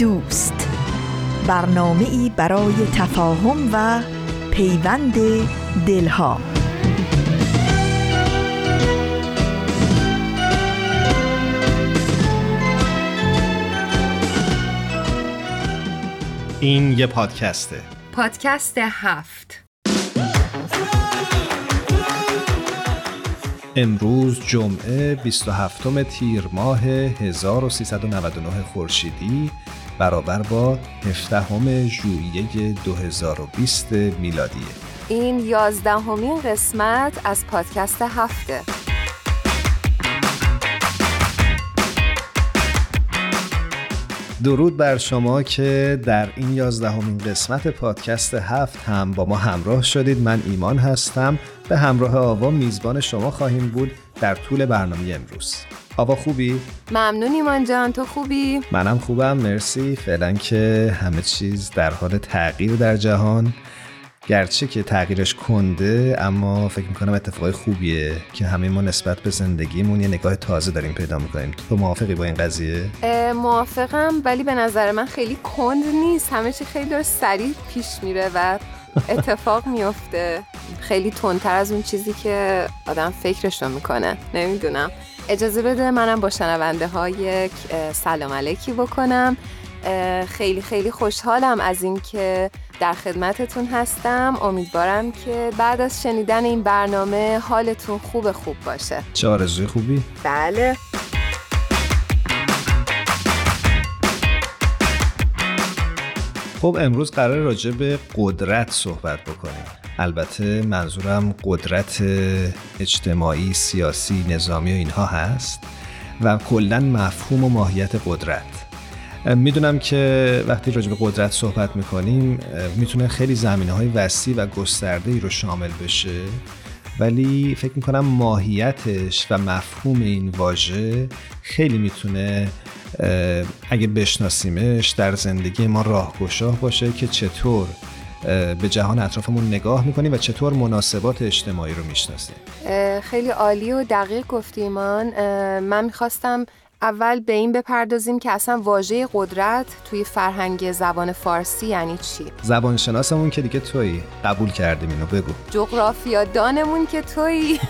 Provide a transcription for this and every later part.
دوست. برنامه ای برای تفاهم و پیوند دلها. این یه پادکسته. پادکست هفت. امروز جمعه 27 تیر ماه 1399 خورشیدی. برابر با 17 ژوئیه 2020 میلادی. این یازدهمین قسمت از پادکست هفته. درود بر شما که در این یازدهمین قسمت پادکست هفت هم با ما همراه شدید. من ایمان هستم. به همراه آوا میزبان شما خواهیم بود. در طول برنامه امروز آوا خوبی؟ ممنون ایمان جان تو خوبی؟ منم خوبم مرسی فعلا که همه چیز در حال تغییر در جهان گرچه که تغییرش کنده اما فکر می‌کنم اتفاقای خوبیه که همه ما نسبت به زندگیمون یه نگاه تازه داریم پیدا می‌کنیم تو موافقی با این قضیه؟ موافقم ولی به نظر من خیلی کند نیست همه چی خیلی سریع پیش میره و اتفاق میفته. خیلی تندتر از اون چیزی که آدم فکرش رو می‌کنه. نمی‌دونم. اجازه بده منم با شنونده ها یک سلام علیکی بکنم. خیلی خیلی خوشحالم از اینکه در خدمتتون هستم. امیدوارم که بعد از شنیدن این برنامه حالتون خوب خوب باشه. چه آرزوی خوبی؟ بله. خب امروز قرار راجع به قدرت صحبت بکنیم. البته منظورم قدرت اجتماعی، سیاسی، نظامی و اینها هست و کلا مفهوم و ماهیت قدرت. می‌دونم که وقتی راجع به قدرت صحبت می‌کنیم می‌تونه خیلی زمینه های وسیع و گسترده رو شامل بشه. ولی فکر می‌کنم ماهیتش و مفهوم این واژه خیلی می‌تونه اگه بشناسیمش در زندگی ما راهگشاه باشه که چطور به جهان اطرافمون نگاه می‌کنیم و چطور مناسبات اجتماعی رو می‌شناسیم. خیلی عالی و دقیق گفتیمان من می‌خواستم اول به این بپردازیم که اصلا واژه قدرت توی فرهنگ زبان فارسی یعنی چی؟ زبان شناسمون که دیگه تویی. قبول کردیم اینو بگو. جغرافیا دانمون که تویی.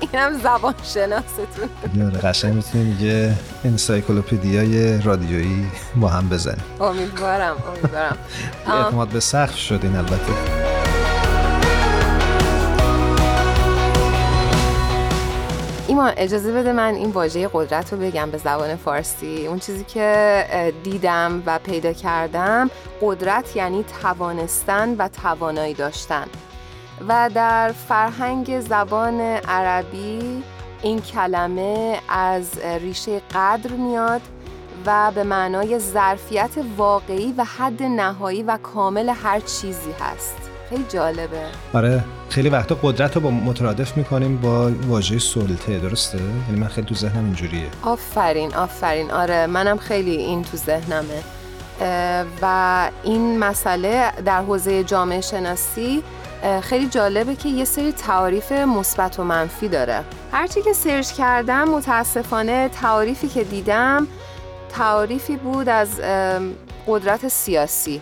اینم زبان شناستون یاره قشنگ می‌تونیم یه انسایکلوپدیای رادیویی با هم بزنیم امیدوارم امیدوارم. اعتماد به سقف شدین البته. ایمان اجازه بده من این واژه قدرت رو بگم به زبان فارسی. اون چیزی که دیدم و پیدا کردم قدرت یعنی توانستن و توانایی داشتن. و در فرهنگ زبان عربی این کلمه از ریشه قدر میاد و به معنای ظرفیت واقعی و حد نهایی و کامل هر چیزی هست. خیلی جالبه. آره خیلی وقتا قدرت رو با مترادف می‌کنیم با واژه سلطه درسته؟ یعنی من خیلی تو ذهنم اینجوریه. آفرین آفرین. آره منم خیلی این تو ذهنمه. و این مسئله در حوزه جامعه شناسی خیلی جالبه که یه سری تعاریف مثبت و منفی داره. هرچی که سرچ کردم متاسفانه تعاریفی که دیدم تعاریفی بود از قدرت سیاسی.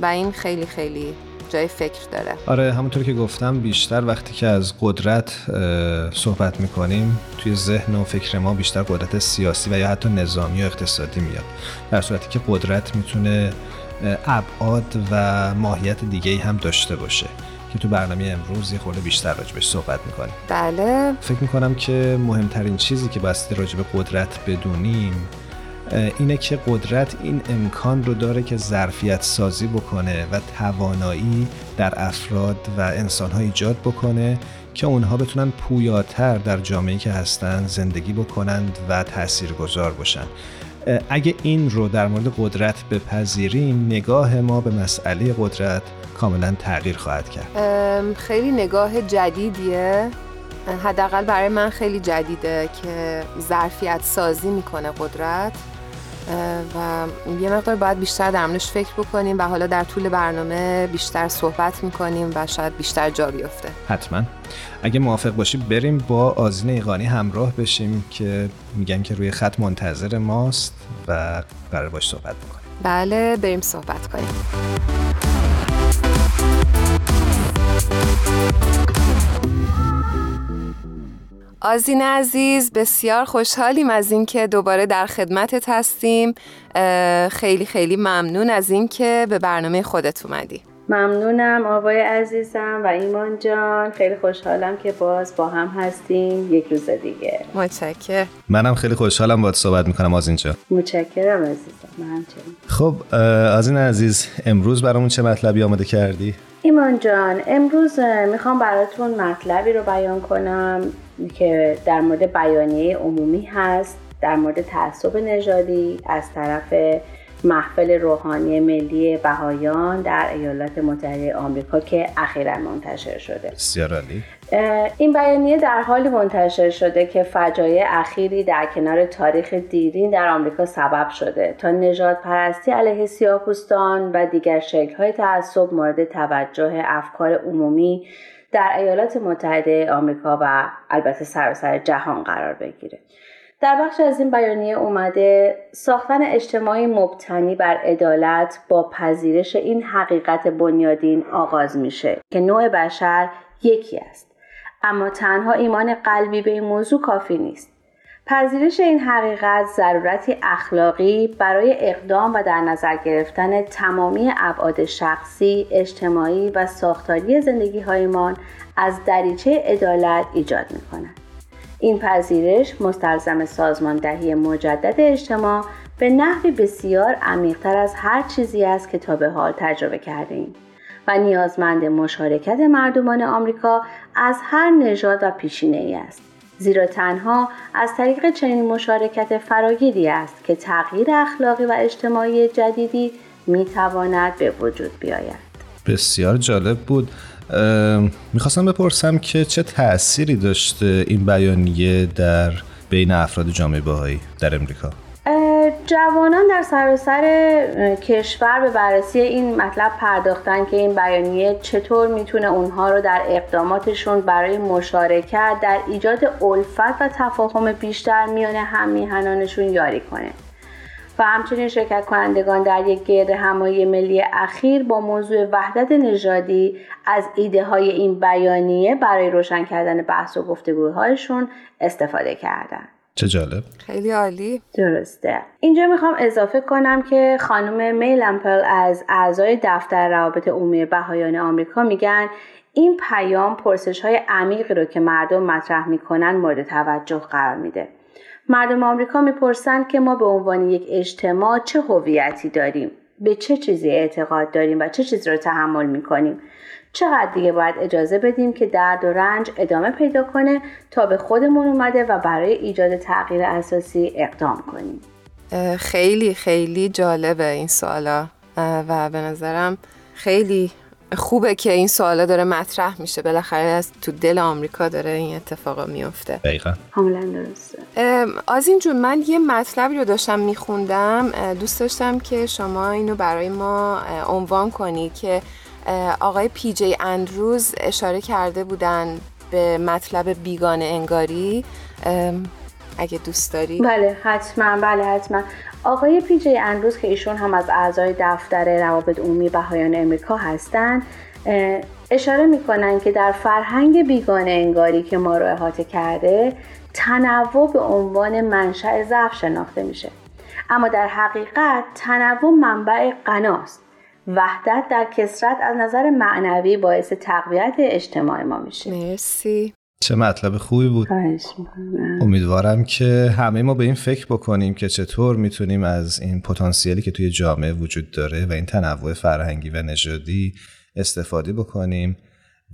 و این خیلی خیلی جای فکر داره. آره همونطور که گفتم بیشتر وقتی که از قدرت صحبت می‌کنیم توی ذهن و فکر ما بیشتر قدرت سیاسی و یا حتی نظامی و اقتصادی میاد. در صورتی که قدرت می‌تونه ابعاد و ماهیت دیگه هم داشته باشه که تو برنامه امروز یه خورده بیشتر راجبش صحبت می‌کنیم. بله. فکر می‌کنم که مهمترین چیزی که باستی راجب قدرت بدونیم اینه که قدرت این امکان رو داره که ظرفیت سازی بکنه و توانایی در افراد و انسانها ایجاد بکنه که اونها بتونن پویاتر در جامعه که هستن زندگی بکنند و تاثیرگذار باشن. اگه این رو در مورد قدرت بپذیریم نگاه ما به مسئله قدرت کاملا تغییر خواهد کرد. خیلی نگاه جدیدیه. حداقل برای من خیلی جدیده که ظرفیت سازی می‌کنه قدرت. و یه مقدار باید بیشتر در موردش فکر بکنیم و حالا در طول برنامه بیشتر صحبت می‌کنیم و شاید بیشتر جا بیفته. حتما. اگه موافق باشی بریم با آزین ایقانی همراه بشیم که میگن که روی خط منتظر ماست و قرار باش صحبت بکنیم. بله بریم صحبت کنیم. آزین عزیز بسیار خوشحالیم از اینکه دوباره در خدمتت هستیم. خیلی خیلی ممنون از اینکه به برنامه خودت اومدی. ممنونم آقای عزیزم و ایمان جان. خیلی خوشحالم که باز با هم هستیم یک روز دیگه. متشکر منم خیلی خوشحالم باید صحبت می‌کنم از اینجا متشکرم عزیزم. من خب از این عزیز امروز برامون چه مطلبی آماده کردی؟ ایمان جان امروز می‌خوام براتون مطلبی رو بیان کنم که در مورد بیانیه عمومی هست در مورد تعصب نژادی از طرف محفل روحانی ملی بهایان در ایالات متحده آمریکا که اخیرا منتشر شده. بسیار عالی. این بیانیه در حالی منتشر شده که فجایع اخیری در کنار تاریخ دیرین در آمریکا سبب شده. تا نجات پرستی علیه سیاه‌پوستان و دیگر شکل‌های تعصب مورد توجه افکار عمومی در ایالات متحده آمریکا و البته سراسر جهان قرار بگیره. در بخش از این بیانیه اومده ساختن اجتماعی مبتنی بر عدالت با پذیرش این حقیقت بنیادین آغاز میشه که نوع بشر یکی است اما تنها ایمان قلبی به این موضوع کافی نیست پذیرش این حقیقت ضرورتی اخلاقی برای اقدام و در نظر گرفتن تمامی ابعاد شخصی، اجتماعی و ساختاری زندگی هایمان از دریچه عدالت ایجاد می کند. این پذیرش مستلزم سازماندهی مجدد اجتماع به نحوی بسیار عمیقتر از هر چیزی است که تا به حال تجربه کرده ایم و نیازمند مشارکت مردمان آمریکا از هر نژاد و پیشینه ای است. زیرا تنها از طریق چنین مشارکت فراگیری است که تغییر اخلاقی و اجتماعی جدیدی می تواند به وجود بیاید. بسیار جالب بود می‌خواستم بپرسم که چه تأثیری داشته این بیانیه در بین افراد جامعه باهایی در امریکا؟ جوانان در سراسر کشور به بررسی این مطلب پرداختن که این بیانیه چطور می‌تونه اونها رو در اقداماتشون برای مشارکت در ایجاد الفت و تفاهم بیشتر میان هم میهنانشون یاری کنه. و همچنین شرکت کنندگان در یک گرد همایی ملی اخیر با موضوع وحدت نژادی از ایده های این بیانیه برای روشن کردن بحث و گفتگوهایشون استفاده کردند. چه جالب. خیلی عالی. درسته. اینجا می‌خوام اضافه کنم که خانم میلمپل از اعضای دفتر روابط عمومی بهایان آمریکا میگن این پیام پرسش های عمیقی رو که مردم مطرح می‌کنن مورد توجه قرار میده. مردم آمریکا می‌پرسند که ما به عنوان یک اجتماع چه هویتی داریم؟ به چه چیزی اعتقاد داریم و چه چیزی رو تحمل می‌کنیم؟ چقدر دیگه باید اجازه بدیم که درد و رنج ادامه پیدا کنه تا به خودمون اومده و برای ایجاد تغییر اساسی اقدام کنیم؟ خیلی خیلی جالبه این سوالا. و به نظرم خیلی خوبه که این سوالا داره مطرح میشه. بالاخره از تو دل آمریکا داره این اتفاقا میفته. دقیقا. کاملا درسته. نازنین جون من یه مطلبی رو داشتم میخوندم. دوست داشتم که شما اینو برای ما عنوان کنی که آقای پی جی اندروز اشاره کرده بودن به مطلب بیگانه انگاری. اگه دوست داری. بله حتما بله حتما. آقای پی جی اندروز که ایشون هم از اعضای دفتر روابط عمومی بهایان امریکا هستند اشاره می‌کنن که در فرهنگ بیگانه انگاری که ما رو احاطه کرده تنوع به عنوان منشأ ضعف شناخته میشه. اما در حقیقت تنوع منبع غناست. وحدت در کسرت از نظر معنوی باعث تقویت اجتماع ما میشه. مرسی. چه مطلب خوبی بود. امیدوارم که همه ما به این فکر بکنیم که چطور می‌تونیم از این پتانسیلی که توی جامعه وجود داره و این تنوع فرهنگی و نژادی استفاده بکنیم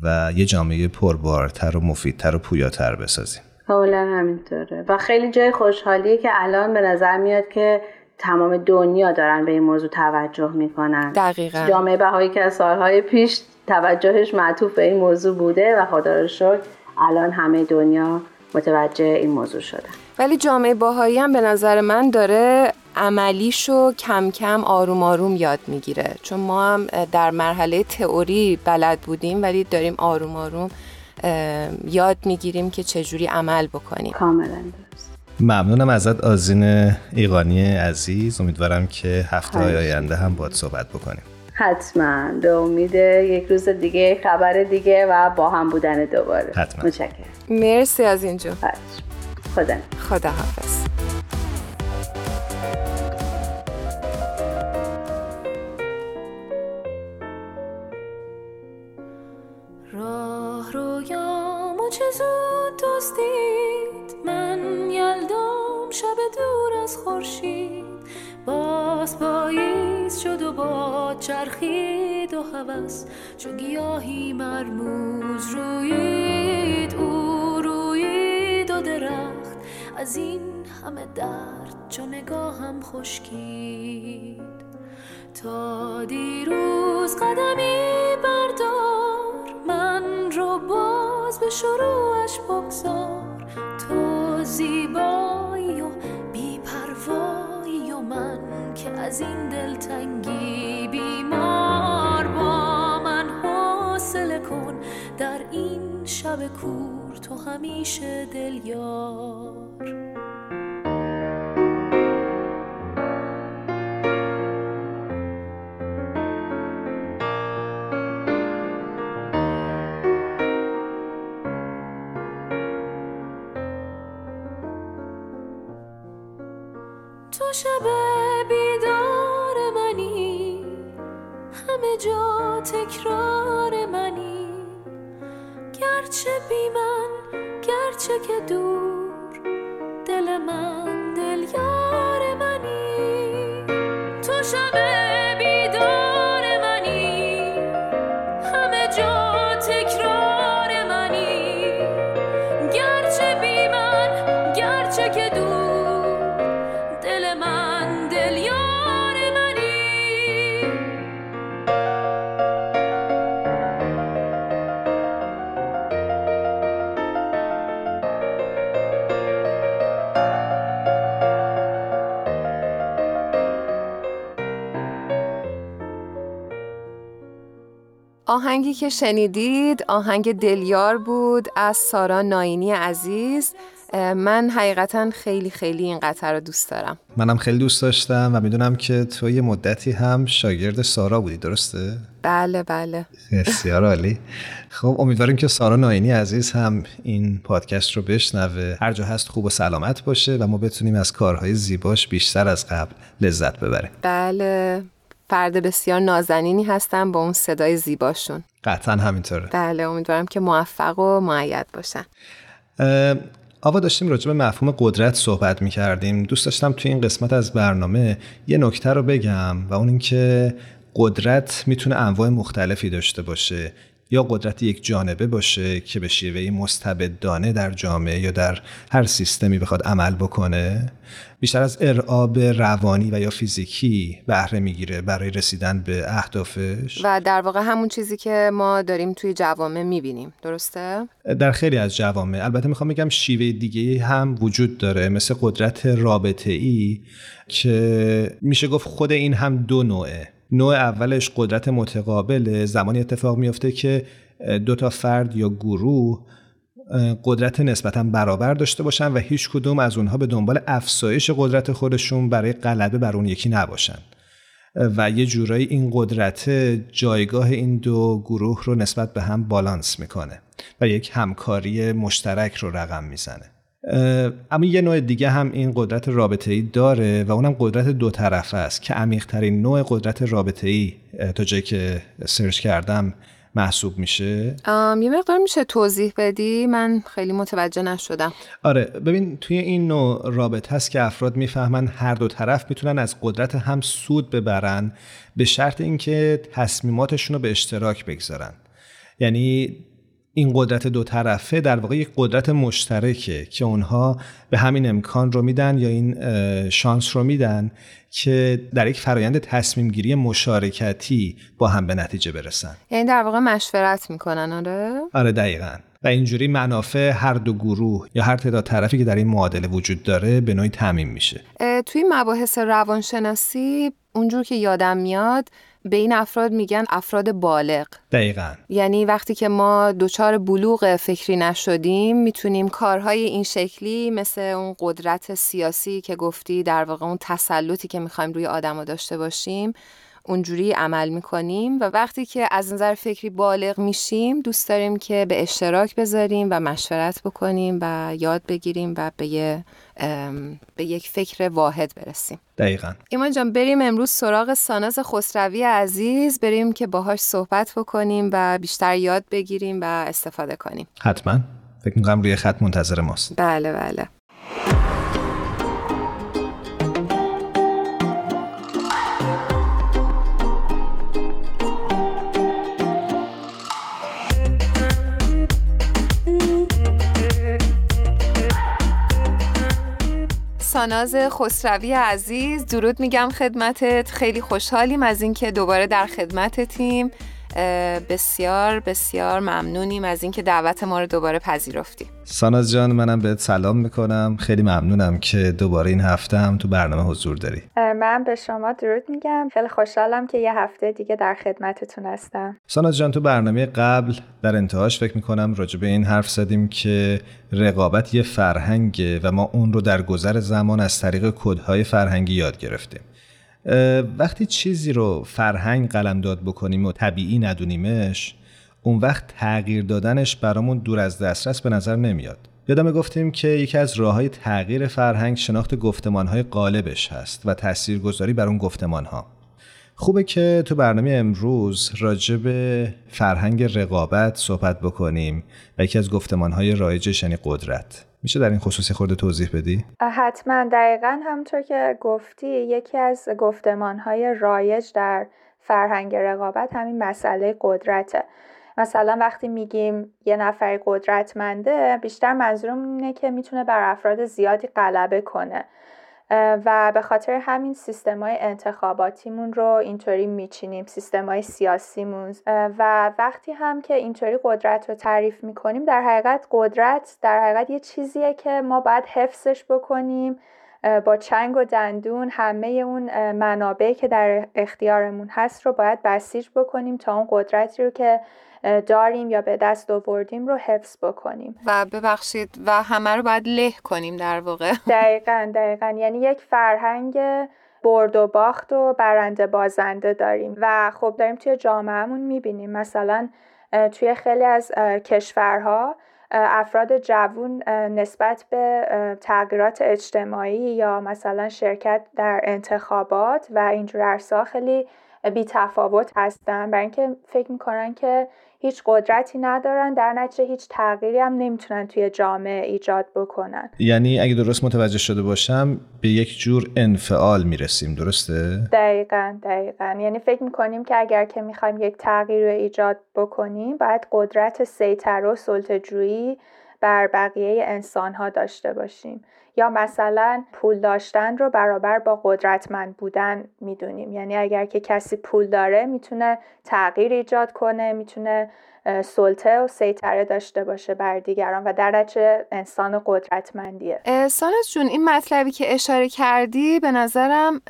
و یه جامعه پربارتر و مفیدتر و پویاتر بسازیم. کاملا همینطوره. و خیلی جای خوشحالیه که الان به نظر میاد که تمام دنیا دارن به این موضوع توجه می‌کنن. دقیقا. جامعه بهایی که از سالهای پیش توجهش معطوف به این موضوع بوده و خدا رو شکر الان همه دنیا متوجه این موضوع شدن. ولی جامعه باهایی هم به نظر من داره عملیشو کم کم آروم آروم یاد می‌گیره. چون ما هم در مرحله تئوری بلد بودیم ولی داریم آروم آروم یاد می‌گیریم که چجوری عمل بکنیم. کاملا درست. ممنونم ازت آزین ایقانی عزیز. امیدوارم که هفته های آینده هم باید صحبت بکنیم. حتما. به امید یک روز دیگه خبر دیگه و با هم بودن دوباره. حتما. متشکرم. مرسی از اینجا. خدا خدا حافظ. راه رویامو چه زود دوستید من یلدام شب دور از خورشید. باز پاییز شد و با چرخید و هوس چو گیاهی مرموز رویید او رویید و درخت. از این همه درد چو نگاهم خشکید. تا دیروز قدمی بردار من رو باز به شروعش بگذار. تو و من که از این دلتنگی بیمار با من حوصله کن. در این شب کور تو همیشه دل یار تو شب تکرار منی. گرچه بی من گرچه که دور دل من. آهنگی که شنیدید آهنگ دلیار بود از سارا ناینی عزیز. من حقیقتا خیلی خیلی این قطعه رو دوست دارم. منم خیلی دوست داشتم و می‌دونم که تو یه مدتی هم شاگرد سارا بودی درسته؟ بله بله. بسیار عالی. خب امیدواریم که سارا ناینی عزیز هم این پادکست رو بشنوه. هر جا هست خوب و سلامت باشه و ما بتونیم از کارهای زیباش بیشتر از قبل لذت ببریم. بله. فرد بسیار نازنینی هستن با اون صدای زیباشون. قطعا همینطوره. بله امیدوارم که موفق و معید باشن. آوا داشتیم راجع به مفهوم قدرت صحبت می کردیم دوست داشتم توی این قسمت از برنامه یه نکته رو بگم و اون اینکه قدرت می‌تونه انواع مختلفی داشته باشه. یا قدرت یک جانبه باشه که به شیوهی مستبدانه در جامعه یا در هر سیستمی بخواد عمل بکنه بیشتر از ارعاب روانی و یا فیزیکی بهره می‌گیره برای رسیدن به اهدافش؟ و در واقع همون چیزی که ما داریم توی جوامع می‌بینیم. درسته؟ در خیلی از جوامع. البته می‌خوام بگم شیوه دیگه هم وجود داره مثل قدرت رابطه ای که میشه گفت خود این هم دو نوعه. نوع اولش قدرت متقابل زمانی اتفاق میفته که دو تا فرد یا گروه قدرت نسبتا برابر داشته باشن و هیچ کدوم از اونها به دنبال افزایش قدرت خودشون برای غلبه بر اون یکی نباشن. و یه جورایی این قدرت جایگاه این دو گروه رو نسبت به هم بالانس می‌کنه و یک همکاری مشترک رو رقم می‌زنه. اما یه نوع دیگه هم این قدرت رابطه ای داره و اونم قدرت دو طرفه است که عمیق ترین نوع قدرت رابطه ای تا جایی که سرچ کردم محسوب میشه. یه مقدار میشه توضیح بدی؟ من خیلی متوجه نشدم. آره ببین توی این نوع رابطه هست که افراد می‌فهمن هر دو طرف می‌تونن از قدرت هم سود ببرن به شرط اینکه تصمیماتشون رو به اشتراک بگذارن. یعنی این قدرت دو طرفه در واقع یک قدرت مشترکه که اونها به همین امکان رو میدن یا این شانس رو میدن که در یک فرایند تصمیم گیری مشارکتی با هم به نتیجه برسن. یعنی در واقع مشورت می‌کنن آره؟ آره دقیقا. و اینجوری منافع هر دو گروه یا هر تعداد طرفی که در این معادله وجود داره به نوعی تعمین میشه. توی مباحث روانشناسی اونجور که یادم میاد به این افراد میگن افراد بالغ. دقیقا. یعنی وقتی که ما دچار بلوغ فکری نشدیم می‌تونیم کارهای این شکلی مثل اون قدرت سیاسی که گفتی در واقع اون تسلطی که می‌خوایم روی آدما داشته باشیم اونجوری عمل می‌کنیم. و وقتی که از نظر فکری بالغ میشیم دوست داریم که به اشتراک بذاریم و مشورت بکنیم و یاد بگیریم و به, به یک فکر واحد برسیم. دقیقا. ایمان جان بریم امروز سراغ ساناز خسروی عزیز بریم که باهاش صحبت بکنیم و بیشتر یاد بگیریم و استفاده کنیم. حتما. فکر می‌کنم روی خط منتظر ماست. بله بله. ساناز خسروی عزیز. درود میگم خدمتت. خیلی خوشحالیم از اینکه دوباره در خدمتتیم بسیار بسیار ممنونیم از اینکه دعوت ما رو دوباره پذیرفتی ساناز جان منم بهت سلام می‌کنم. خیلی ممنونم که دوباره این هفته هم تو برنامه حضور داری. من به شما درود میگم. خیلی خوشحالم که یه هفته دیگه در خدمتتون هستم. ساناز جان تو برنامه قبل در انتهاش فکر می‌کنم راجع به این حرف زدیم که رقابت یه فرهنگه و ما اون رو در گذر زمان از طریق کدهای فرهنگی یاد گرفتیم. وقتی چیزی رو فرهنگ قلمداد بکنیم و طبیعی ندونیمش اون وقت تغییر دادنش برامون دور از دسترس به نظر نمیاد. یادم گفتیم که یکی از راه های تغییر فرهنگ شناخت گفتمان های قالبش هست و تاثیرگذاری بر اون گفتمان ها خوبه که تو برنامه امروز راجع به فرهنگ رقابت صحبت بکنیم و یکی از گفتمان های رایجش یعنی قدرت. میشه در این خصوصی خورده توضیح بدی؟ حتما. دقیقا همطور که گفتی یکی از گفتمانهای رایج در فرهنگ رقابت همین مسئله قدرته. مثلا وقتی میگیم یه نفر قدرتمنده بیشتر منظورم اینه که می‌تونه بر افراد زیادی غلبه کنه. و به خاطر همین سیستم های انتخاباتیمون رو اینطوری میچینیم سیستم های سیاسیمون و وقتی هم که اینطوری قدرت رو تعریف می‌کنیم در حقیقت قدرت در حقیقت یه چیزیه که ما باید حفظش بکنیم. با چنگ و دندون همه اون منابعی که در اختیارمون هست رو باید بسیج بکنیم تا اون قدرتی رو که داریم یا به دست آوردیم رو حفظ بکنیم. و ببخشید و همه رو باید له کنیم در واقع. دقیقا دقیقا. یعنی یک فرهنگ برد و باخت و برنده بازنده داریم. و خب داریم توی جامعهمون می‌بینیم. مثلا توی خیلی از کشورها افراد جوون نسبت به تغییرات اجتماعی یا مثلا شرکت در انتخابات و اینجور ارسا خیلی بی تفاوت هستن برای اینکه فکر می‌کنن که هیچ قدرتی ندارن در نتیجه هیچ تغییری هم نمی‌تونن توی جامعه ایجاد بکنن. یعنی اگه درست متوجه شده باشم به یک جور انفعال می‌رسیم درسته؟ دقیقا دقیقا. یعنی فکر می‌کنیم که اگر که می‌خوایم یک تغییر رو ایجاد بکنیم باید قدرت سیطره و سلطه‌جویی بر بقیه انسان ها داشته باشیم. یا مثلا پول داشتن رو برابر با قدرتمند بودن می‌دونیم. یعنی اگر که کسی پول داره می‌تونه تغییر ایجاد کنه می‌تونه سلطه و سیطره داشته باشه بر دیگران و در نتیجه انسان قدرتمندیه. سانس جون این مطلبی که اشاره کردی به نظرم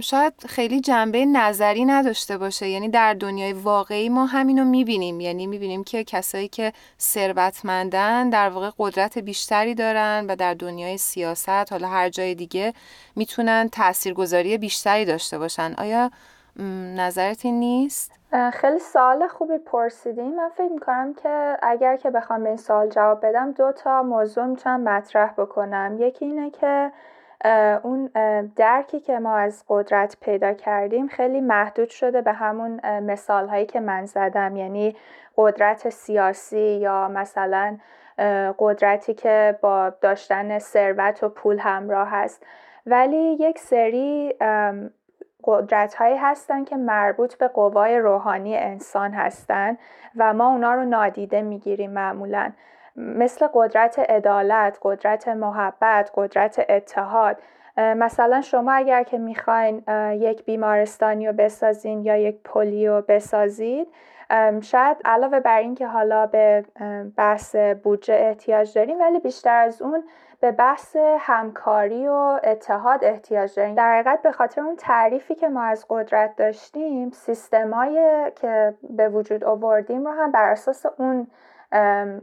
شاید خیلی جنبه نظری نداشته باشه. یعنی در دنیای واقعی ما همینو می‌بینیم. یعنی می‌بینیم که کسایی که ثروتمندن در واقع قدرت بیشتری دارن و در دنیای سیاست حالا هر جای دیگه می‌تونن تاثیرگذاری بیشتری داشته باشن. آیا نظرت نیست؟ خیلی سوال خوبی پرسیدیم من فکر می‌کنم که اگر که بخوام به این سوال جواب بدم دو تا موضوع می‌تونم مطرح بکنم. یکی اینه که اون درکی که ما از قدرت پیدا کردیم خیلی محدود شده به همون مثال هایی که من زدم. یعنی قدرت سیاسی یا مثلا قدرتی که با داشتن ثروت و پول همراه هست ولی یک سری قدرت هایی هستن که مربوط به قوای روحانی انسان هستن و ما اونا رو نادیده می‌گیریم معمولا. مثل قدرت عدالت، قدرت محبت، قدرت اتحاد. مثلا شما اگر که می‌خواین یک بیمارستانی رو بسازین یا یک پلی رو بسازید شاید علاوه بر اینکه حالا به بحث بودجه احتیاج داریم ولی بیشتر از اون به بحث همکاری و اتحاد احتیاج داریم. در حقیقت به خاطر اون تعریفی که ما از قدرت داشتیم سیستمایی که به وجود آوردیم رو هم بر اساس اون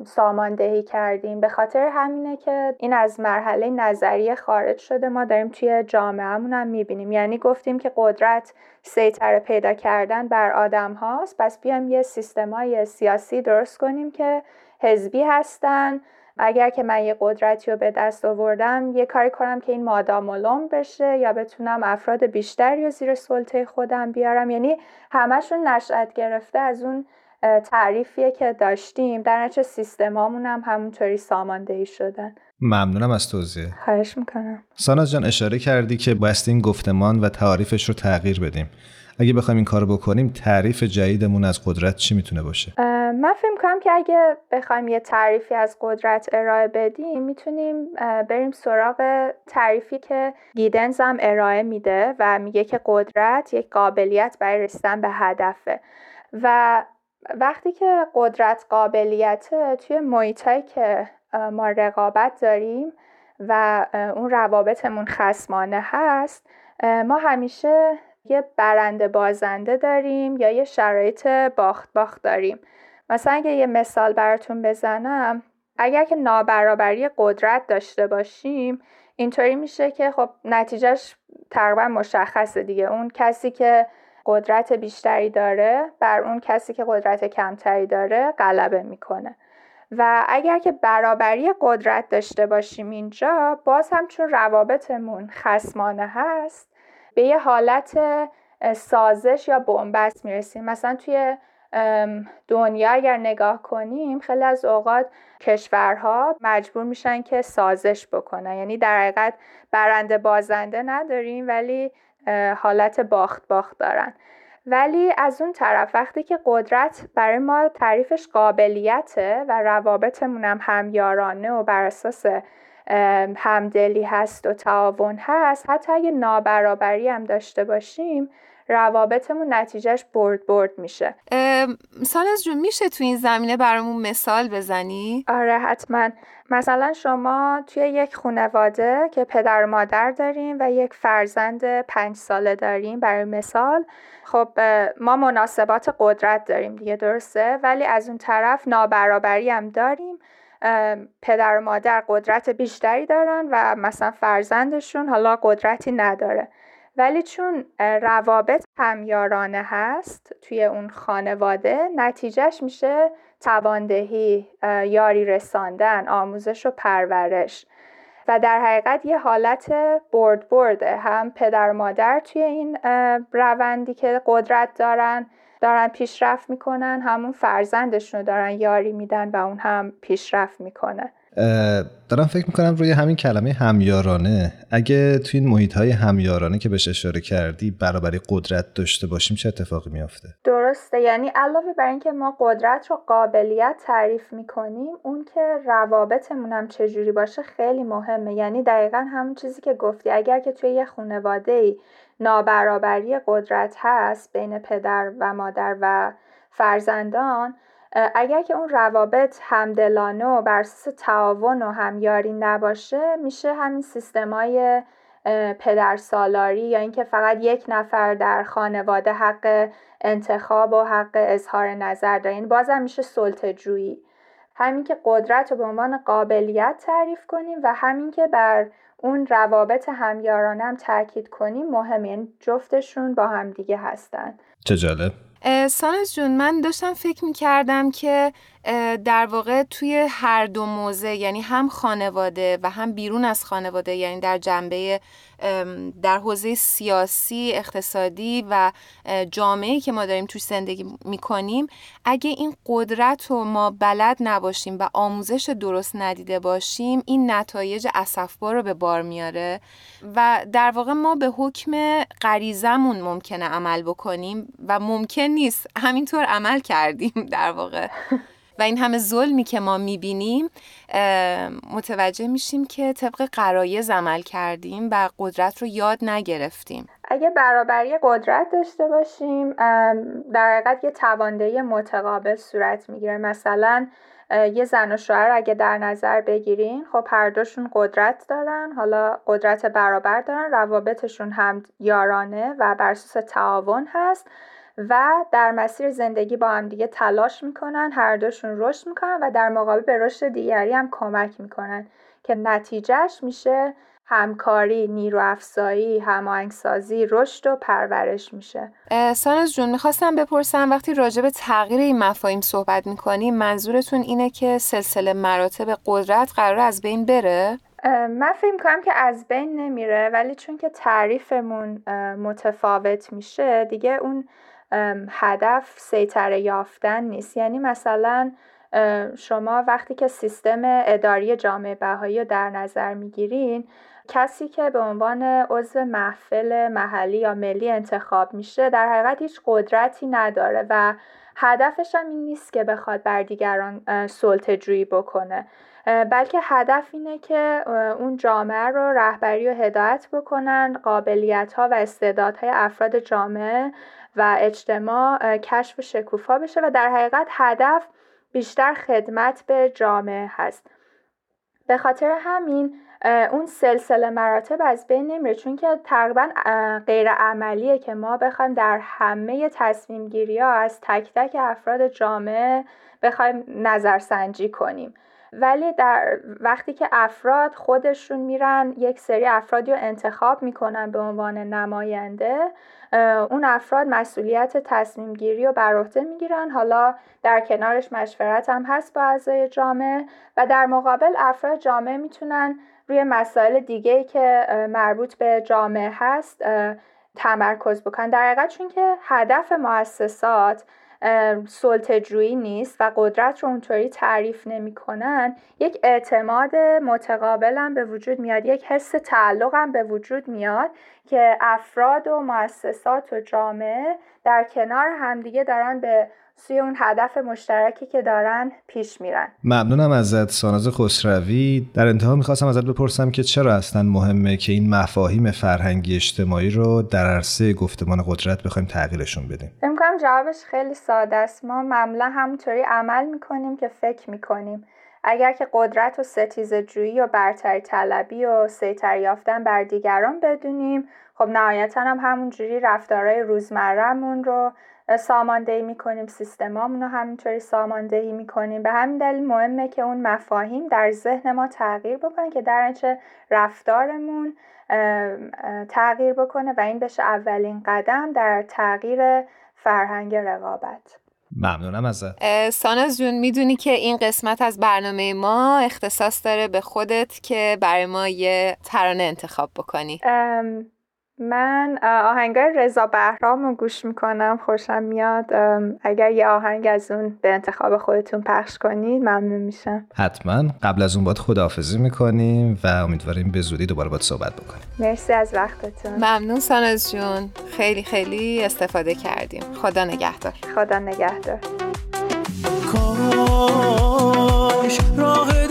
ساماندهی کردیم. به خاطر همینه که این از مرحله نظریه خارج شده ما داریم توی جامعهمون هم می‌بینیم. یعنی گفتیم که قدرت سیطره پیدا کردن بر آدم هاست. پس بیام یه سیستمای سیاسی درست کنیم که حزبی هستن اگر که من یه قدرتی رو به دست آوردم یه کاری کنم که این مادامولوم بشه یا بتونم افراد بیشتری رو زیر سلطه خودم بیارم. یعنی همشون نشأت گرفته از اون تعریفیه که داشتیم. در نتیجه سیستمامون هم همونطوری ساماندهی شدن. ممنونم از توضیح. خواهش می‌کنم. ساناز جان اشاره کردی که بایستی این گفتمان و تعریفش رو تغییر بدیم. اگه بخوایم این کارو بکنیم تعریف جدیدمون از قدرت چی می‌تونه باشه؟ من فکر کنم که اگه بخوایم یه تعریفی از قدرت ارائه بدیم می‌تونیم بریم سراغ تعریفی که گیدنز هم ارائه میده و میگه که قدرت یک قابلیت برای رسیدن به هدفه. و وقتی که قدرت قابلیت توی محیطایی که ما رقابت داریم و اون روابطمون خسمانه هست ما همیشه یه برنده بازنده داریم یا یه شرایط باخت باخت داریم. مثلا اگه یه مثال براتون بزنم اگر که نابرابری قدرت داشته باشیم اینطوری میشه که خب نتیجهش تقریبا مشخصه دیگه. اون کسی که قدرت بیشتری داره بر اون کسی که قدرت کمتری داره غلبه می‌کنه. و اگر که برابری قدرت داشته باشیم اینجا باز هم چون روابطمون خسمانه هست به یه حالت سازش یا بنبست می‌رسیم. مثلا توی دنیا اگر نگاه کنیم خیلی از اوقات کشورها مجبور میشن که سازش بکنن. یعنی در حقیقت برنده بازنده نداریم ولی حالت باخت باخت دارن. ولی از اون طرف وقتی که قدرت برای ما تعریفش قابلیته و روابطمون هم همیارانه و بر اساس همدلی هست و تعاون هست. حتی اگه نابرابری هم داشته باشیم روابطمون نتیجهش برد برد میشه. سالز جون میشه تو این زمینه برامون مثال بزنی؟ آره حتما. مثلا شما توی یک خانواده که پدر و مادر داریم و یک فرزند پنج ساله داریم برای مثال خب ما مناسبات قدرت داریم دیگه درسته؟ ولی از اون طرف نابرابری هم داریم. پدر و مادر قدرت بیشتری دارن و مثلا فرزندشون حالا قدرتی نداره. ولی چون روابط همیارانه هست توی اون خانواده نتیجهش میشه تواندهی یاری رساندن آموزش و پرورش. و در حقیقت یه حالت برد برده هم پدر مادر توی این روندی که قدرت دارن دارن پیشرفت می‌کنن همون فرزندشون رو دارن یاری میدن و اون هم پیشرفت می‌کنه. دارم فکر می‌کنم روی همین کلمه همیارانه. اگه توی این محیط های همیارانه که بهش اشاره کردی برابری قدرت داشته باشیم چه اتفاقی میافته؟ درسته. یعنی علاوه بر اینکه ما قدرت رو قابلیت تعریف می‌کنیم اون که روابطمون هم چجوری باشه خیلی مهمه. یعنی دقیقا همون چیزی که گفتی. اگر که توی یه خانواده ای نابرابری قدرت هست بین پدر و مادر و فرزندان اگر که اون روابط همدلانه و بر اساس تعاون و همیاری نباشه میشه همین سیستمای پدر سالاری یا اینکه فقط یک نفر در خانواده حق انتخاب و حق اظهار نظر داره. یعنی بازم میشه سلطه جویی همین که قدرت رو به عنوان قابلیت تعریف کنیم و همین که بر اون روابط همیارانه هم تاکید کنیم مهمه یعنی جفتشون با همدیگه هستن. چه جالب. سانز جون من داشتم فکر می کردم که در واقع توی هر دو موزه یعنی هم خانواده و هم بیرون از خانواده یعنی در جنبه در حوزه سیاسی اقتصادی و جامعه که ما داریم توش زندگی می‌کنیم اگه این قدرت رو ما بلد نباشیم و آموزش درست ندیده باشیم این نتایج اسفبار رو به بار میاره و در واقع ما به حکم غریزمون ممکنه عمل بکنیم و ممکن نیست. همینطور عمل کردیم در واقع. و این همه ظلمی که ما می‌بینیم متوجه میشیم که طبق قرایز عمل کردیم و قدرت رو یاد نگرفتیم. اگه برابری قدرت داشته باشیم در حقیقت یه تواندهی متقابل صورت می‌گیره. مثلا یه زن و شوهر اگه در نظر بگیرین خب هر دوشون قدرت دارن حالا قدرت برابر دارن روابطشون هم یارانه و بر اساس تعاون هست. و در مسیر زندگی با هم دیگه تلاش می‌کنن هر دوشون رشد می‌کنن و در مقابل به رشد دیگری هم کمک می‌کنن که نتیجهش میشه همکاری، نیرو افزایی، هماهنگسازی، رشد و پرورش میشه. سانز جون می‌خواستم بپرسم وقتی راجع به تغییر این مفاهیم صحبت می‌کنیم منظورتون اینه که سلسله مراتب قدرت قرار از بین بره؟ من فکر کنم که از بین نمیره ولی چون که تعریفمون متفاوت میشه دیگه اون هدف سیطره یافتن نیست. یعنی مثلا شما وقتی که سیستم اداری جامعه بهایی رو در نظر می‌گیرین کسی که به عنوان عضو محفل محلی یا ملی انتخاب میشه در حقیقت هیچ قدرتی نداره و هدفش هم این نیست که بخواد بر دیگران سلطه جویی بکنه. بلکه هدف اینه که اون جامعه رو رهبری و هدایت بکنن قابلیت ها و استعدادهای افراد جامعه و اجتماع کشف شکوفا بشه و در حقیقت هدف بیشتر خدمت به جامعه هست. به خاطر همین اون سلسله مراتب از بین نمیره چون که تقریبا غیر عملیه که ما بخوایم در همه تصمیم گیری ها از تک تک افراد جامعه بخوایم نظرسنجی کنیم. ولی در وقتی که افراد خودشون میرن یک سری افرادی رو انتخاب می‌کنن به عنوان نماینده اون افراد مسئولیت تصمیم گیری رو بر عهده می‌گیرن. حالا در کنارش مشورت هم هست با اعضای جامعه و در مقابل افراد جامعه می‌تونن روی مسائل دیگه که مربوط به جامعه هست تمرکز بکنن. در حقیقت چون که هدف مؤسسات سلطه‌جویی نیست و قدرت رو اونطوری تعریف نمی‌کنن. یک اعتماد متقابل هم به وجود میاد یک حس تعلق هم به وجود میاد که افراد و مؤسسات و جامعه در کنار همدیگه دارن به سوی اون هدف مشترکی که دارن پیش میرن. ممنونم ازت ساناز خسروی. در انتها می‌خواستم ازت بپرسم که چرا اصلا مهمه که این مفاهیم فرهنگی اجتماعی رو در عرصه گفتمان قدرت بخوایم تغییرشون بدیم؟ فکر جوابش خیلی ساده است. ما معمولا همونطوری عمل می‌کنیم که فکر می‌کنیم. اگر که قدرت و ستیز جویی و برتری طلبی و سیطر یافتن بر دیگران بدونیم خب نهایتا هم همونجوری رفتارهای روزمرهمون رو ساماندهی می‌کنیم سیستمامون رو همینطوری ساماندهی می‌کنیم. به همین دلیل مهمه که اون مفاهیم در ذهن ما تغییر بکنه که در نتیجه رفتارمون تغییر بکنه و این بشه اولین قدم در تغییر فرهنگ رقابت. ممنونم ازت. ساناز جون می‌دونی که این قسمت از برنامه ما اختصاص داره به خودت که برای ما یه ترانه انتخاب بکنی. من آهنگای رضا بهرام رو گوش می‌کنم خوشم میاد. اگر یه آهنگ از اون به انتخاب خودتون پخش کنید ممنون میشم. حتما. قبل از اون باید خداحافظی می‌کنیم و امیدواریم به زودی دوباره باید صحبت بکنیم. مرسی از وقتتون. ممنون سانز جون. خیلی خیلی استفاده کردیم. خدا نگهدار. خدا نگهدار. کاش راه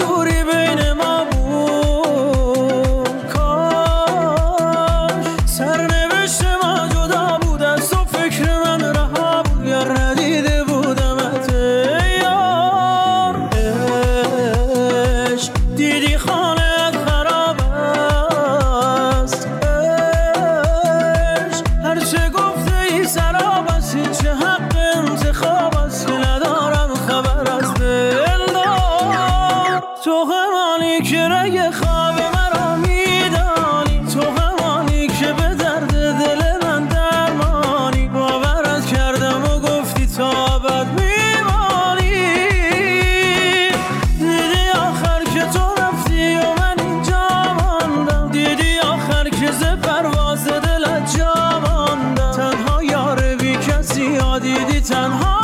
تنها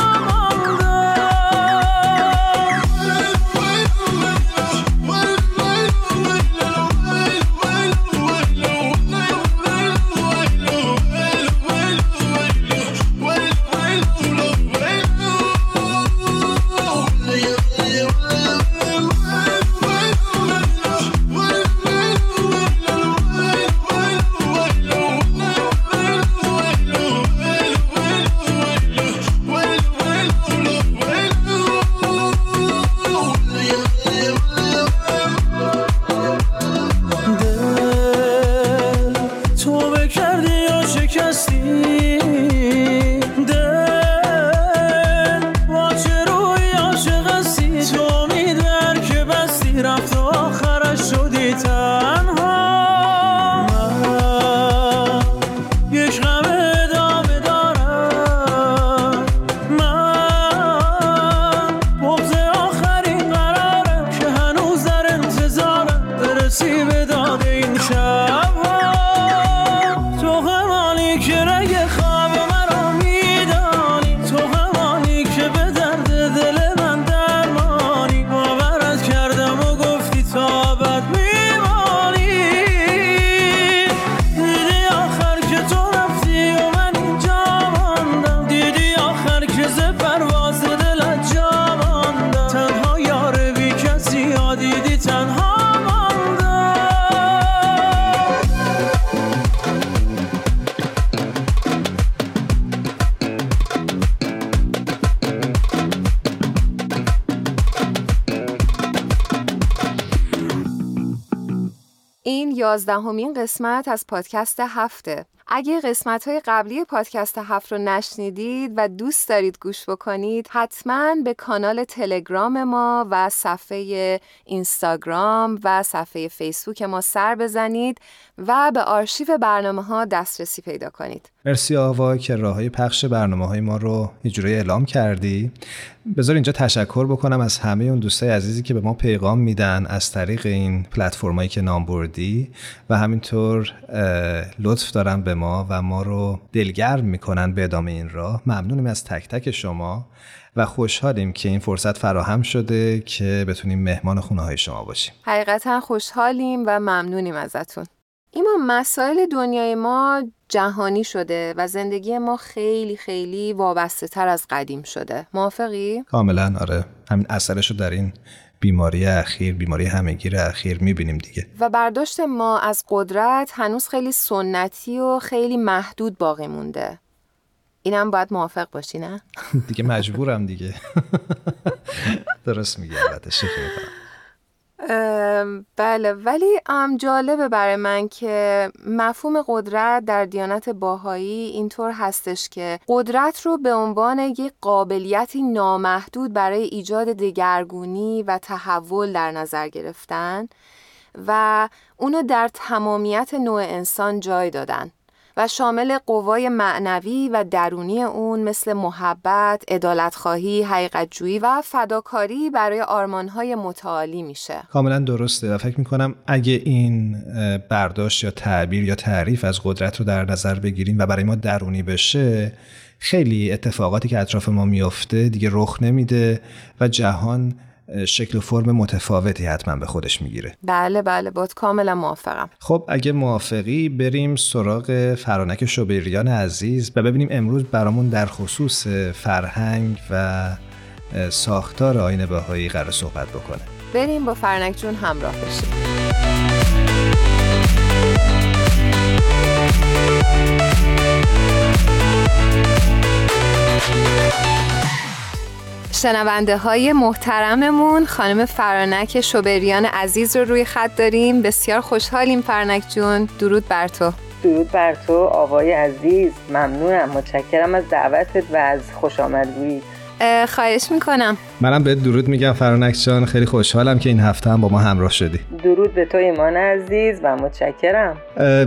یازدهمین قسمت از پادکست هفته. اگه قسمت های قبلی پادکست هفت رو نشنیدید و دوست دارید گوش بکنید حتما به کانال تلگرام ما و صفحه اینستاگرام و صفحه فیسبوک ما سر بزنید و به آرشیو برنامه ها دسترسی پیدا کنید. مرسی آوا که راه های پخش برنامه های ما رو یه اعلام کردی. بذار اینجا تشکر بکنم از همه اون دوستای عزیزی که به ما پیغام میدن از طریق این پلتفرمایی که نام بردی و همینطور لطف دارن به ما و ما رو دلگرم می‌کنن به ادامه این راه. ممنونیم از تک تک شما و خوشحالیم که این فرصت فراهم شده که بتونیم مهمان خونه های شما باشیم. حقیقتا خوشحالیم و ممنونیم ازتون. ایما مسائل دنیای ما جهانی شده و زندگی ما خیلی خیلی وابسته تر از قدیم شده. موافقی؟ کاملا آره. همین اثرش رو در این بیماری اخیر بیماری همهگیر اخیر می‌بینیم دیگه. و برداشت ما از قدرت هنوز خیلی سنتی و خیلی محدود باقی مونده. اینم باید موافق باشی نه؟ دیگه مجبورم دیگه. درست میگی البته بله ولی ام جالبه برای من که مفهوم قدرت در دیانت باهایی اینطور هستش که قدرت رو به عنوان یک قابلیتی نامحدود برای ایجاد دگرگونی و تحول در نظر گرفتن و اونو در تمامیت نوع انسان جای دادن. و شامل قوای معنوی و درونی اون مثل محبت، عدالتخواهی، حقیقتجویی و فداکاری برای آرمانهای متعالی میشه. کاملا درسته و فکر می‌کنم اگه این برداشت یا تعبیر یا تعریف از قدرت رو در نظر بگیریم و برای ما درونی بشه خیلی اتفاقاتی که اطراف ما میافته دیگه رخ نمیده و جهان شکل و فرم متفاوتی حتما به خودش می‌گیره. بله بله باید کاملا موافقم. خب اگه موافقی بریم سراغ فرانک شوبریان عزیز و ببینیم امروز برامون در خصوص فرهنگ و ساختار آین بهایی قرار صحبت بکنه. بریم با فرانک جون همراه بشیم. شنونده های محترممون خانم فرانک شوبریان عزیز رو روی خط داریم. بسیار خوشحالیم فرانک جون. درود بر تو. درود بر تو آوای عزیز. ممنونم متشکرم از دعوتت و از خوش آمدگویی خواهش می‌کنم. منم به درود میگم فرانک جان خیلی خوشحالم که این هفته هم با ما همراه شدی. درود به تو ایمان عزیز و متشکرم.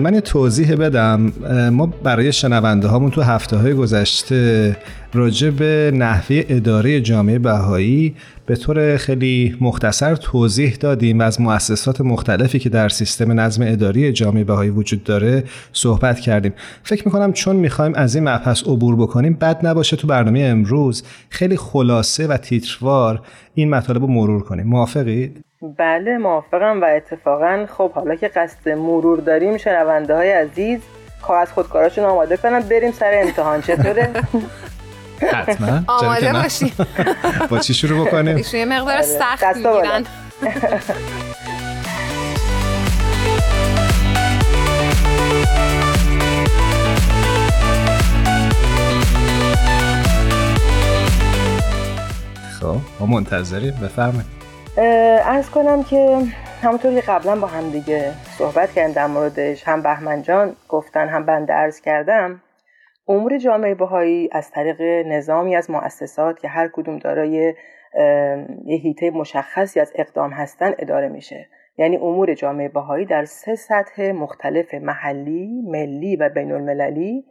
من یه توضیح بدم. ما برای شنونده هامون تو هفته های گذشته راجع به نحوه اداره جامعه بهایی به طور خیلی مختصر توضیح دادیم و از مؤسسات مختلفی که در سیستم نظم اداری جامعه بهایی وجود داره صحبت کردیم فکر می‌کنم چون می‌خوایم از این مبحث عبور بکنیم بد نباشه تو برنامه امروز خیلی خلاصه و تیتروار این مطالب رو مرور کنیم موافقید؟ بله موافقم و اتفاقا خب حالا که قصد مرور داریم شنونده های عزیز کاغذ خودکاراشون آماده کنم بریم سر امتحان چطوره؟ حتما. آماده باشیم با چی شروع بکنیم؟ ایشون یه مقدار سخت می‌گیرن. خب ما منتظریم. بفرمایید. ارز کنم که همونطور که قبلا با هم دیگه صحبت کردیم در موردش. هم بهمن جان گفتن هم بنده عرض کردم. امور جامعه بهایی از طریق نظامی از مؤسسات که هر کدوم دارای یه هیته مشخصی از اقدام هستن اداره میشه. یعنی امور جامعه بهایی در سه سطح مختلف محلی، ملی و بین المللی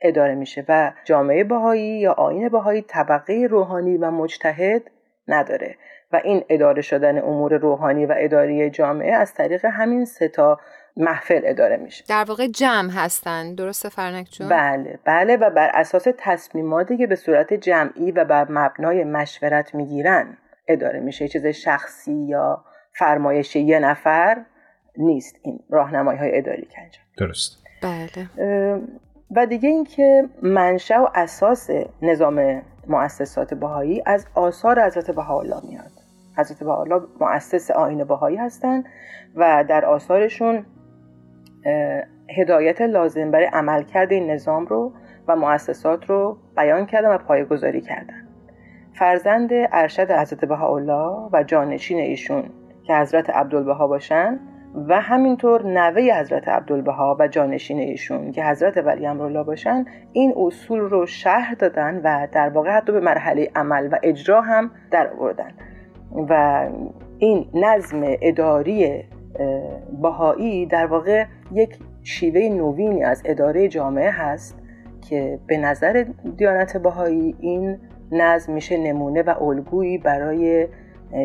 اداره میشه و جامعه بهایی یا آین بهایی طبقه روحانی و مجتهد نداره. و این اداره شدن امور روحانی و اداری جامعه از طریق همین سه تا محفل اداره میشه. در واقع جمع هستن درسته فرنک جون؟ بله بله و بر اساس تصمیماتی که به صورت جمعی و بر مبنای مشورت می‌گیرن اداره میشه. چیز شخصی یا فرمایش یه نفر نیست این راهنمایی های اداری که انجام درست. بله. و دیگه اینکه منشأ و اساس نظام مؤسسات بهایی از آثار حضرت بهاءالله میاد. حضرت بهاءالله مؤسس آین بهایی هستند و در آثارشون هدایت لازم برای عملکرد این نظام رو و مؤسسات رو بیان کردن و پایگذاری کردن. فرزند ارشد حضرت بهاءالله و جانشین ایشون که حضرت عبدالبها باشن و همینطور نوه حضرت عبدالبها و جانشین ایشون که حضرت ولی امرالله باشن این اصول رو شهر دادن و در واقع حتی به مرحله عمل و اجرا هم در آوردن. و این نظم اداری بهایی در واقع یک شیوه نوینی از اداره جامعه هست که به نظر دیانت بهایی این نظم میشه نمونه و الگویی برای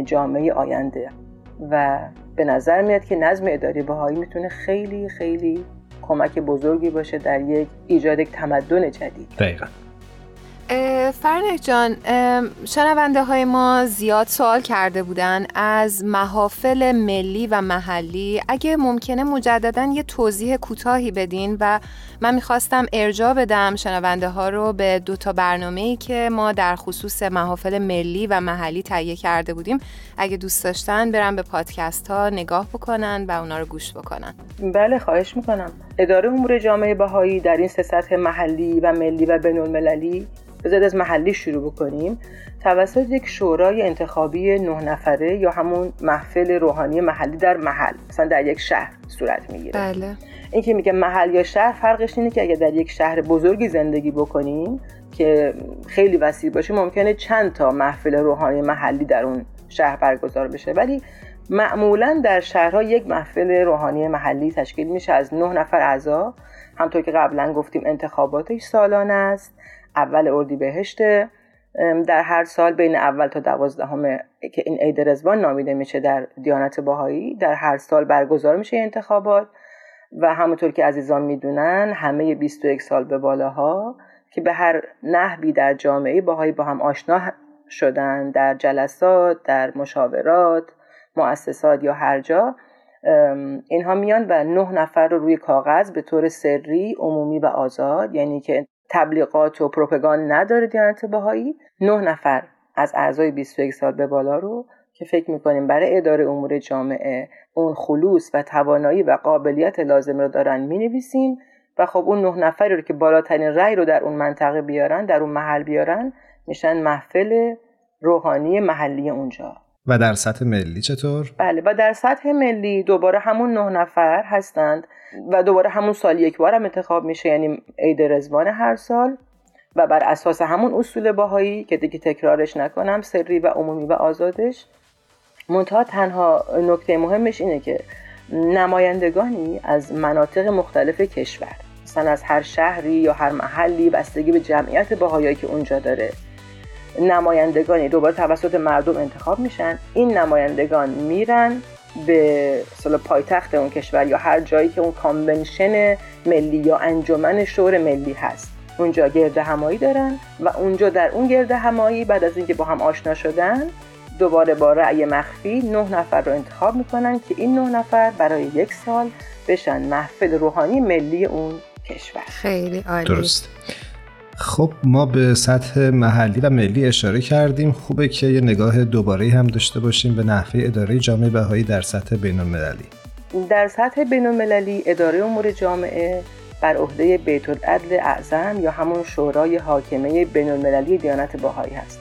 جامعه آینده. و به نظر میاد که نظم اداری بهایی می‌تونه خیلی خیلی کمک بزرگی باشه در یک ایجاد یک تمدن جدید. دقیقا. فرنک جان شنونده های ما زیاد سوال کرده بودن از محافل ملی و محلی. اگه ممکنه مجددا یه توضیح کوتاهی بدین و من می‌خواستم ارجاع بدم شنونده ها رو به دو تا برنامه ای که ما در خصوص محافل ملی و محلی تهیه کرده بودیم. اگه دوست داشتن برن به پادکست ها نگاه بکنن و اونا رو گوش بکنن. بله خواهش می‌کنم. اداره امور جامعه بهایی در این سه سطح محلی و ملی و بین المللی بذارید از محلی شروع بکنیم. توسط یک شورای انتخابی نه نفره یا همون محفل روحانی محلی در محل مثلا در یک شهر صورت می‌گیره. بله. این که میگه محل یا شهر فرقش اینه که اگر در یک شهر بزرگی زندگی بکنیم که خیلی وسیع باشه ممکنه چند تا محفل روحانی محلی در اون شهر برگزار بشه. ولی معمولا در شهرها یک محفل روحانی محلی تشکیل میشه از نه نفر اعضا. همطور که قبلا گفتیم انتخاباتش سالانه است. اول اردیبهشت. در هر سال بین اول تا دوازدهم که این عید رزوان نامیده میشه در دیانت باهایی در هر سال برگزار میشه انتخابات. و همونطور که عزیزان می‌دونن همه 21 سال به بالاها که به هر نحوی در جامعه باهایی با هم آشنا شدن در جلسات در مشاورات مؤسسات یا هر جا اینها میان و نه نفر رو روی کاغذ به طور سری عمومی و آزاد یعنی که تبلیغات و پروپاگاند نداره دیانت بهایی نه نفر از اعضای 21 سال به بالا رو که فکر می‌کنیم برای اداره امور جامعه اون خلوص و توانایی و قابلیت لازم رو دارن می‌نویسیم و خب اون نه نفری رو که بالاترین رأی رو در اون منطقه بیارن در اون محل بیارن میشن محفل روحانی محلی اونجا. و در سطح ملی چطور؟ بله و در سطح ملی دوباره همون نه نفر هستند و دوباره همون سال یک بار هم انتخاب میشه یعنی عید رزوان هر سال. و بر اساس همون اصول باهایی که دیگه تکرارش نکنم سری و عمومی و آزادش منتها تنها نکته مهمش اینه که نمایندگانی از مناطق مختلف کشور مثلا از هر شهری یا هر محلی بستگی به جمعیت باهایی که اونجا داره. نمایندگانی دوباره توسط مردم انتخاب میشن. این نمایندگان میرن به سال پایتخت اون کشور یا هر جایی که اون کانونشن ملی یا انجمن شور ملی هست. اونجا گرد همایی دارن و اونجا در اون گرد همایی بعد از اینکه با هم آشنا شدن دوباره با رأی مخفی نه نفر رو انتخاب می‌کنن که این نه نفر برای یک سال بشن محفل روحانی ملی اون کشور. خیلی عالی. درست. خب ما به سطح محلی و ملی اشاره کردیم. خوبه که یه نگاه دوباره هم داشته باشیم به نحوه اداره جامعه بهایی در سطح بین المللی در سطح بین المللی اداره امور جامعه بر عهده بیت العدل اعظم یا همون شورای حاکمه بین المللی دیانت باهایی هست.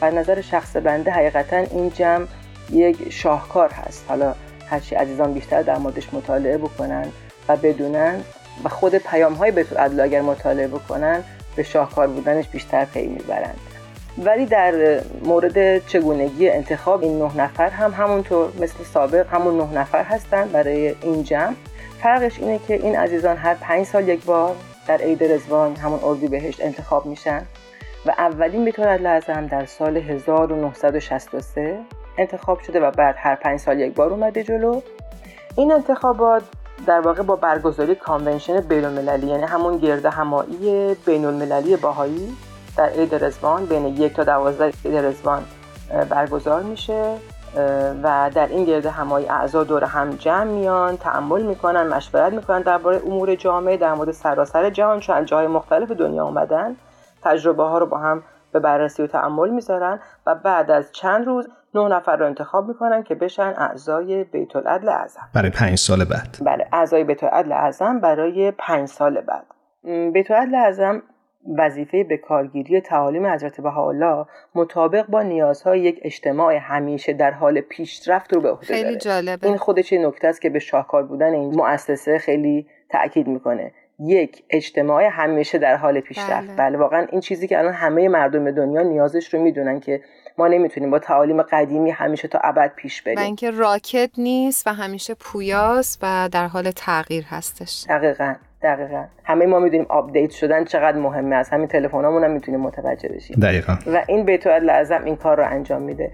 بر نظر شخص بنده حقیقتا این جمع یک شاهکار هست. حالا هرچی عزیزان بیشتر در موردش مطالعه بکنن و بدونن و خود پیام های بیت العدل اگر مطالعه بکنن به شاهکار بودنش بیشتر پی می‌برند. ولی در مورد چگونگی انتخاب این نه نفر هم همونطور مثل سابق همون نه نفر هستند برای این جمع. فرقش اینه که این عزیزان هر پنج سال یک بار در عید رزوان همون اردی بهشت انتخاب میشن و اولین به طور لازم در سال 1963 انتخاب شده و بعد هر پنج سال یک بار اومده جلو. این انتخابات در واقع با برگزاری کانونشن بین المللی یعنی همون گرد همایی بین المللی باهایی در عید رزوان بین یک تا دوازده عید رزوان برگزار میشه و در این گرد همایی اعضا دور هم جمع میان تعمل می‌کنن مشورت می‌کنن درباره امور جامعه در مورد سراسر جهان چون جای مختلف دنیا آمدن تجربه ها رو با هم به بررسی و تعمل می‌ذارن و بعد از چند روز نه نفر رو انتخاب می‌کنن که بشن اعضای بیت العدل اعظم. برای پنج سال بعد. بله اعضای بیت العدل اعظم برای پنج سال بعد. بیت العدل اعظم وظیفه به کارگیری تعالیم حضرت بهاءالله مطابق با نیازهای یک اجتماع همیشه در حال پیشرفت رو به عهده خیلی جالبه. این خودش نکته است که به شاهکار بودن این مؤسسه خیلی تاکید می‌کنه. یک اجتماع همیشه در حال پیشرفت. بله. بله واقعا این چیزی که الان همه مردم دنیا نیازش رو می‌دونن که ما نمی‌تونیم با تعالیم قدیمی همیشه تا ابد پیش بریم. و اینکه راکد نیست و همیشه پویاست و در حال تغییر هستش. دقیقا دقیقا. همه ما می‌دونیم آپدیت شدن چقدر مهمه از همین تلفنامون هم می‌تونیم متوجه بشیم. دقیقا. و این بیت لازم این کار رو انجام میده.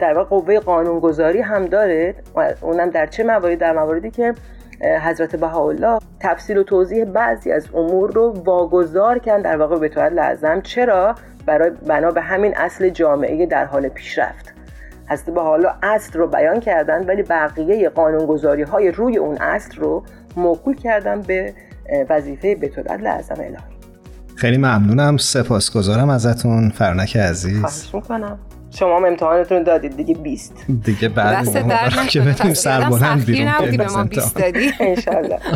در واقع قوه قانونگذاری هم داره. اونم در چه مواردی؟ در مواردی که حضرت بهاءالله تفصیل و توضیح بعضی از امور رو واگذار کردن در واقع به طور لازم. چرا؟ برای بنا به همین اصل جامعه در حال پیشرفت. حضرت بهاءالله اصل رو بیان کردن ولی بقیه قانونگذاری های روی اون اصل رو موکول کردن به وظیفه بیت لازم الهی. خیلی ممنونم. سپاسگزارم ازتون. فرنک عزیز. خواهش می‌کنم. شما هم امتحانتون دادید. دیگه 20 دیگه بعد که بتونیم سربلند بیرون به ما 20 دادی. انشالله.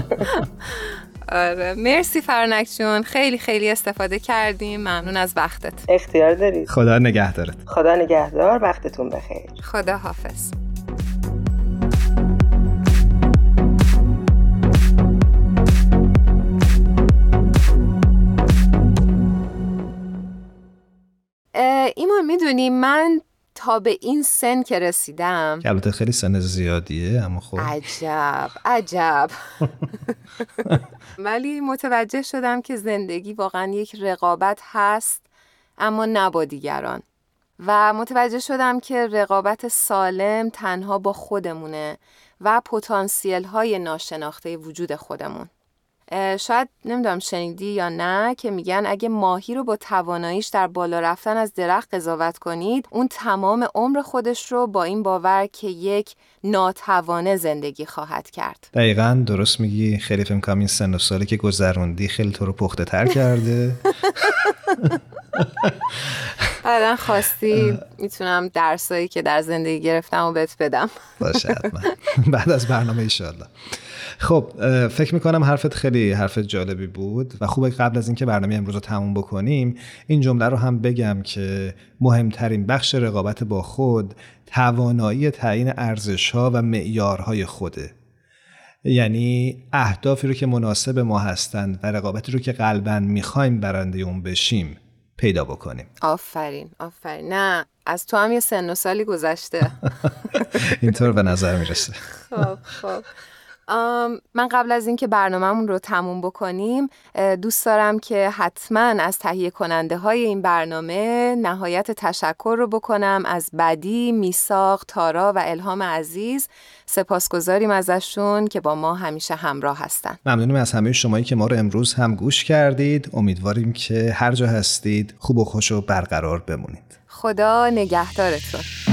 آره. مرسی فرنک جون. خیلی خیلی استفاده کردیم. ممنون از وقتت. اختیار دارید. خدا نگهدارت. خدا نگهدار. وقتتون بخیر. خدا حافظ ایمان می‌دونی من تا به این سن که رسیدم که البته خیلی سن زیادیه اما خب. عجب عجب. ولی متوجه شدم که زندگی واقعا یک رقابت هست اما نه با دیگران. و متوجه شدم که رقابت سالم تنها با خودمونه و پتانسیل های ناشناخته وجود خودمون. شاید نمی‌دونم شنیدی یا نه که میگن اگه ماهی رو با تواناییش در بالا رفتن از درخت قضاوت کنید اون تمام عمر خودش رو با این باور که یک ناتوانه زندگی خواهد کرد. دقیقا درست میگی. خیلی فکر کنم این سن و سالی که گذروندی خیلی تو رو پخته تر کرده. بعدا خواستی می‌تونم درسایی که در زندگی گرفتم و بهت بدم. باشه حتما. بعد از برنامه ایشالله خب فکر می‌کنم حرفت خیلی حرف جالبی بود و خوبه قبل از اینکه برنامه امروز رو تموم بکنیم این جمله رو هم بگم که مهمترین بخش رقابت با خود توانایی تعیین ارزش ها و معیارهای خوده. یعنی اهدافی رو که مناسب ما هستند و رقابتی رو که قلبا می‌خوایم برنده اون بشیم پیدا بکنیم. آفرین آفرین. نه از تو هم یه سن و سالی گذشته. اینطور به نظر می‌رسه. خب خب. من قبل از اینکه برنامهمون رو تموم بکنیم دوست دارم که حتما از تهیه کننده های این برنامه نهایت تشکر رو بکنم از بدی، میساق، تارا و الهام عزیز. سپاسگزاریم ازشون که با ما همیشه همراه هستن. ممنونیم از همه شمایی که ما رو امروز هم گوش کردید. امیدواریم که هر جا هستید خوب و خوش و برقرار بمونید. خدا نگهدارتون.